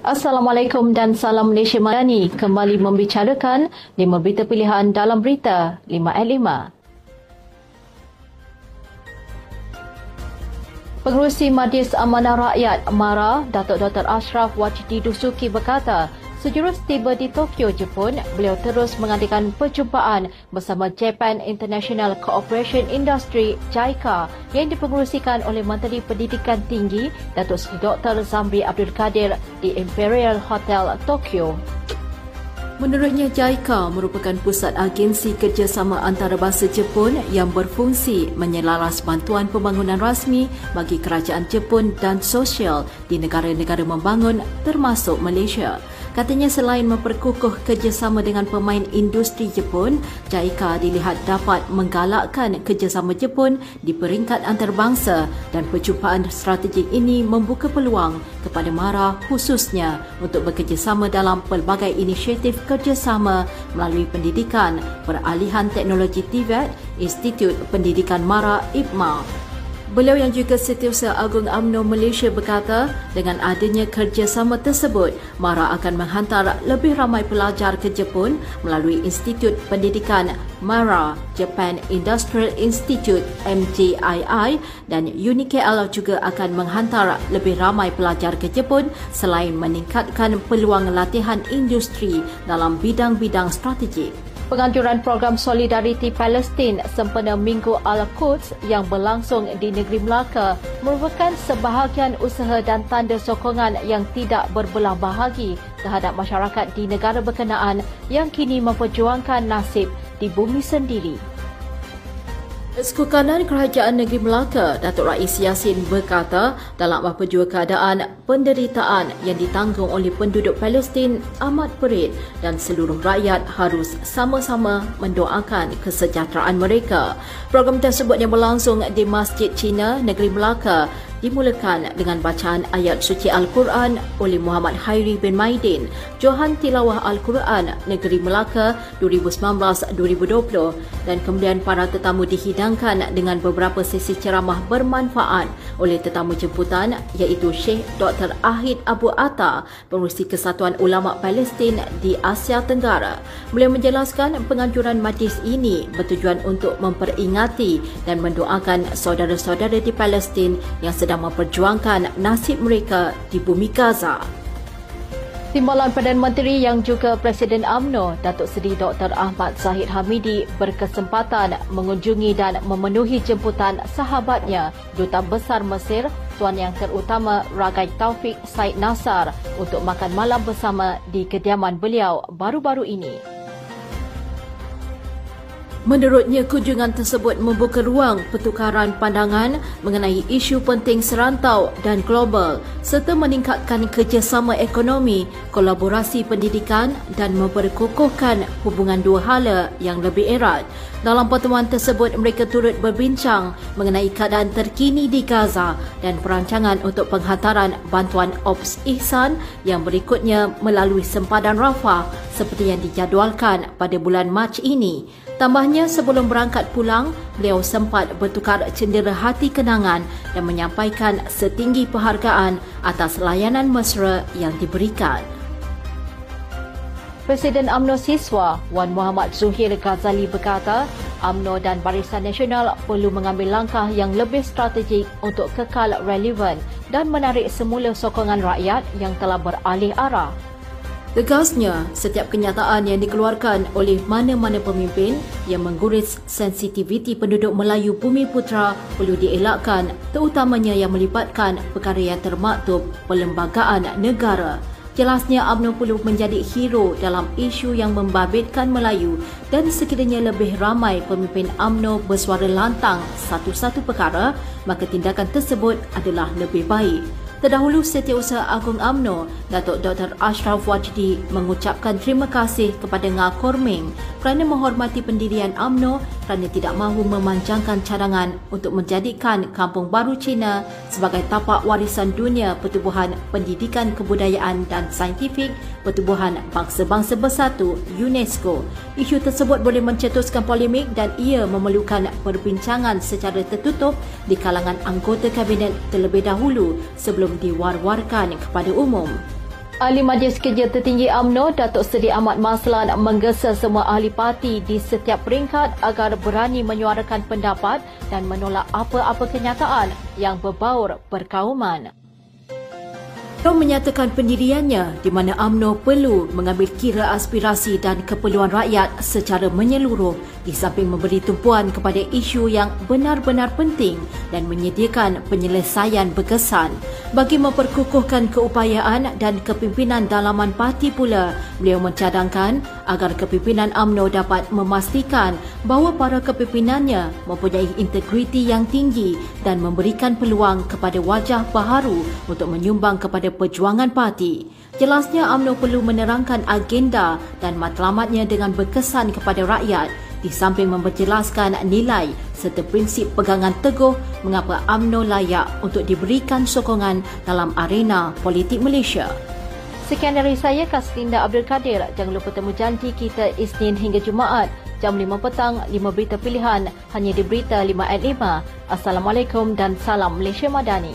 Assalamualaikum dan salam Malaysia Madani kembali membicarakan lima berita pilihan dalam berita 5 at 5. Pengerusi Majlis Amanah Rakyat MARA, Datuk Dr. Ashraf Wajdi Dusuki berkata, Sejurus tiba di Tokyo, Jepun, beliau terus mengadakan perjumpaan bersama Japan International Cooperation Industry JICA yang dipengerusikan oleh Menteri Pendidikan Tinggi Datuk Seri Dr. Zamri Abdul Kadir di Imperial Hotel Tokyo. Menurutnya, JICA merupakan pusat agensi kerjasama antarabangsa Jepun yang berfungsi menyelaras bantuan pembangunan rasmi bagi kerajaan Jepun dan sosial di negara-negara membangun termasuk Malaysia. Katanya selain memperkukuh kerjasama dengan pemain industri Jepun, JICA dilihat dapat menggalakkan kerjasama Jepun di peringkat antarabangsa dan perjumpaan strategik ini membuka peluang kepada MARA khususnya untuk bekerjasama dalam pelbagai inisiatif kerjasama melalui pendidikan, peralihan teknologi TVET, Institut Pendidikan MARA IPMA. Beliau yang juga Setiausaha Agung UMNO Malaysia berkata, dengan adanya kerjasama tersebut, MARA akan menghantar lebih ramai pelajar ke Jepun melalui Institut Pendidikan MARA, Japan Industrial Institute MJII dan UNIKL juga akan menghantar lebih ramai pelajar ke Jepun selain meningkatkan peluang latihan industri dalam bidang-bidang strategik. Penganjuran program Solidariti Palestin sempena Minggu Al-Quds yang berlangsung di negeri Melaka merupakan sebahagian usaha dan tanda sokongan yang tidak berbelah bahagi terhadap masyarakat di negara berkenaan yang kini memperjuangkan nasib di bumi sendiri. Esku Kanan Kerajaan Negeri Melaka, Datuk Rais Yassin berkata dalam apa jua keadaan penderitaan yang ditanggung oleh penduduk Palestin amat perit dan seluruh rakyat harus sama-sama mendoakan kesejahteraan mereka. Program tersebut yang berlangsung di Masjid Cina Negeri Melaka dimulakan dengan bacaan ayat suci Al-Quran oleh Muhammad Hairi bin Maidin, Johan Tilawah Al-Quran Negeri Melaka 2019-2020 dan kemudian para tetamu dihidangkan dengan beberapa sesi ceramah bermanfaat oleh tetamu jemputan iaitu Syekh Dr. Ahid Abu Atta, pengurusi Kesatuan Ulama Palestin di Asia Tenggara. Beliau menjelaskan penganjuran majlis ini bertujuan untuk memperingati dan mendoakan saudara-saudara di Palestin yang sedang sedang memperjuangkan nasib mereka di bumi Gaza. Timbalan Perdana Menteri yang juga Presiden AMNO, Datuk Seri Dr. Ahmad Zahid Hamidi berkesempatan mengunjungi dan memenuhi jemputan sahabatnya, Duta Besar Mesir, Tuan Yang Terutama Ragai Taufik Said Nasar untuk makan malam bersama di kediaman beliau baru-baru ini. Menurutnya, kunjungan tersebut membuka ruang pertukaran pandangan mengenai isu penting serantau dan global serta meningkatkan kerjasama ekonomi, kolaborasi pendidikan dan memperkukuhkan hubungan dua hala yang lebih erat. Dalam pertemuan tersebut, mereka turut berbincang mengenai keadaan terkini di Gaza dan perancangan untuk penghantaran bantuan Ops Ihsan yang berikutnya melalui sempadan Rafah seperti yang dijadualkan pada bulan Mac ini. Tambahnya sebelum berangkat pulang, beliau sempat bertukar cendera hati kenangan dan menyampaikan setinggi penghargaan atas layanan mesra yang diberikan. Presiden UMNO Siswa Wan Muhammad Zuhir Ghazali berkata, UMNO dan Barisan Nasional perlu mengambil langkah yang lebih strategik untuk kekal relevan dan menarik semula sokongan rakyat yang telah beralih arah Tegasnya, setiap kenyataan yang dikeluarkan oleh mana-mana pemimpin yang mengguris sensitiviti penduduk Melayu Bumi Putra perlu dielakkan terutamanya yang melibatkan perkara yang termaktub perlembagaan negara. Jelasnya UMNO perlu menjadi hero dalam isu yang membabitkan Melayu dan sekiranya lebih ramai pemimpin UMNO bersuara lantang satu-satu perkara, maka tindakan tersebut adalah lebih baik. Terdahulu Setiausaha Agung AMNO, Datuk Dr. Ashraf Wajdi mengucapkan terima kasih kepada Nga Korming kerana menghormati pendirian AMNO kerana tidak mahu memanjangkan cadangan untuk menjadikan Kampung Baru Cina sebagai tapak warisan dunia pertubuhan pendidikan kebudayaan dan saintifik pertubuhan bangsa-bangsa bersatu UNESCO. Isu tersebut boleh mencetuskan polemik dan ia memerlukan perbincangan secara tertutup di kalangan anggota kabinet terlebih dahulu sebelum diwar-warkan kepada umum. Ahli Majlis Kerja Tertinggi AMNO, Datuk Seri Ahmad Maslan menggesa semua ahli parti di setiap peringkat agar berani menyuarakan pendapat dan menolak apa-apa kenyataan yang berbaur perkauman. Tom menyatakan pendiriannya di mana AMNO perlu mengambil kira aspirasi dan keperluan rakyat secara menyeluruh di samping memberi tumpuan kepada isu yang benar-benar penting dan menyediakan penyelesaian berkesan. Bagi memperkukuhkan keupayaan dan kepimpinan dalaman parti pula, beliau mencadangkan agar kepimpinan AMNO dapat memastikan bahawa para kepimpinannya mempunyai integriti yang tinggi dan memberikan peluang kepada wajah baharu untuk menyumbang kepada perjuangan parti. Jelasnya UMNO perlu menerangkan agenda dan matlamatnya dengan berkesan kepada rakyat di samping memperjelaskan nilai serta prinsip pegangan teguh mengapa UMNO layak untuk diberikan sokongan dalam arena politik Malaysia. Sekian dari saya, Kaslinda Abdul Kadir. Jangan lupa temu janji kita Isnin hingga Jumaat. Jam 5 petang, 5 berita pilihan hanya di Berita 5 at 5. Assalamualaikum dan salam Malaysia Madani.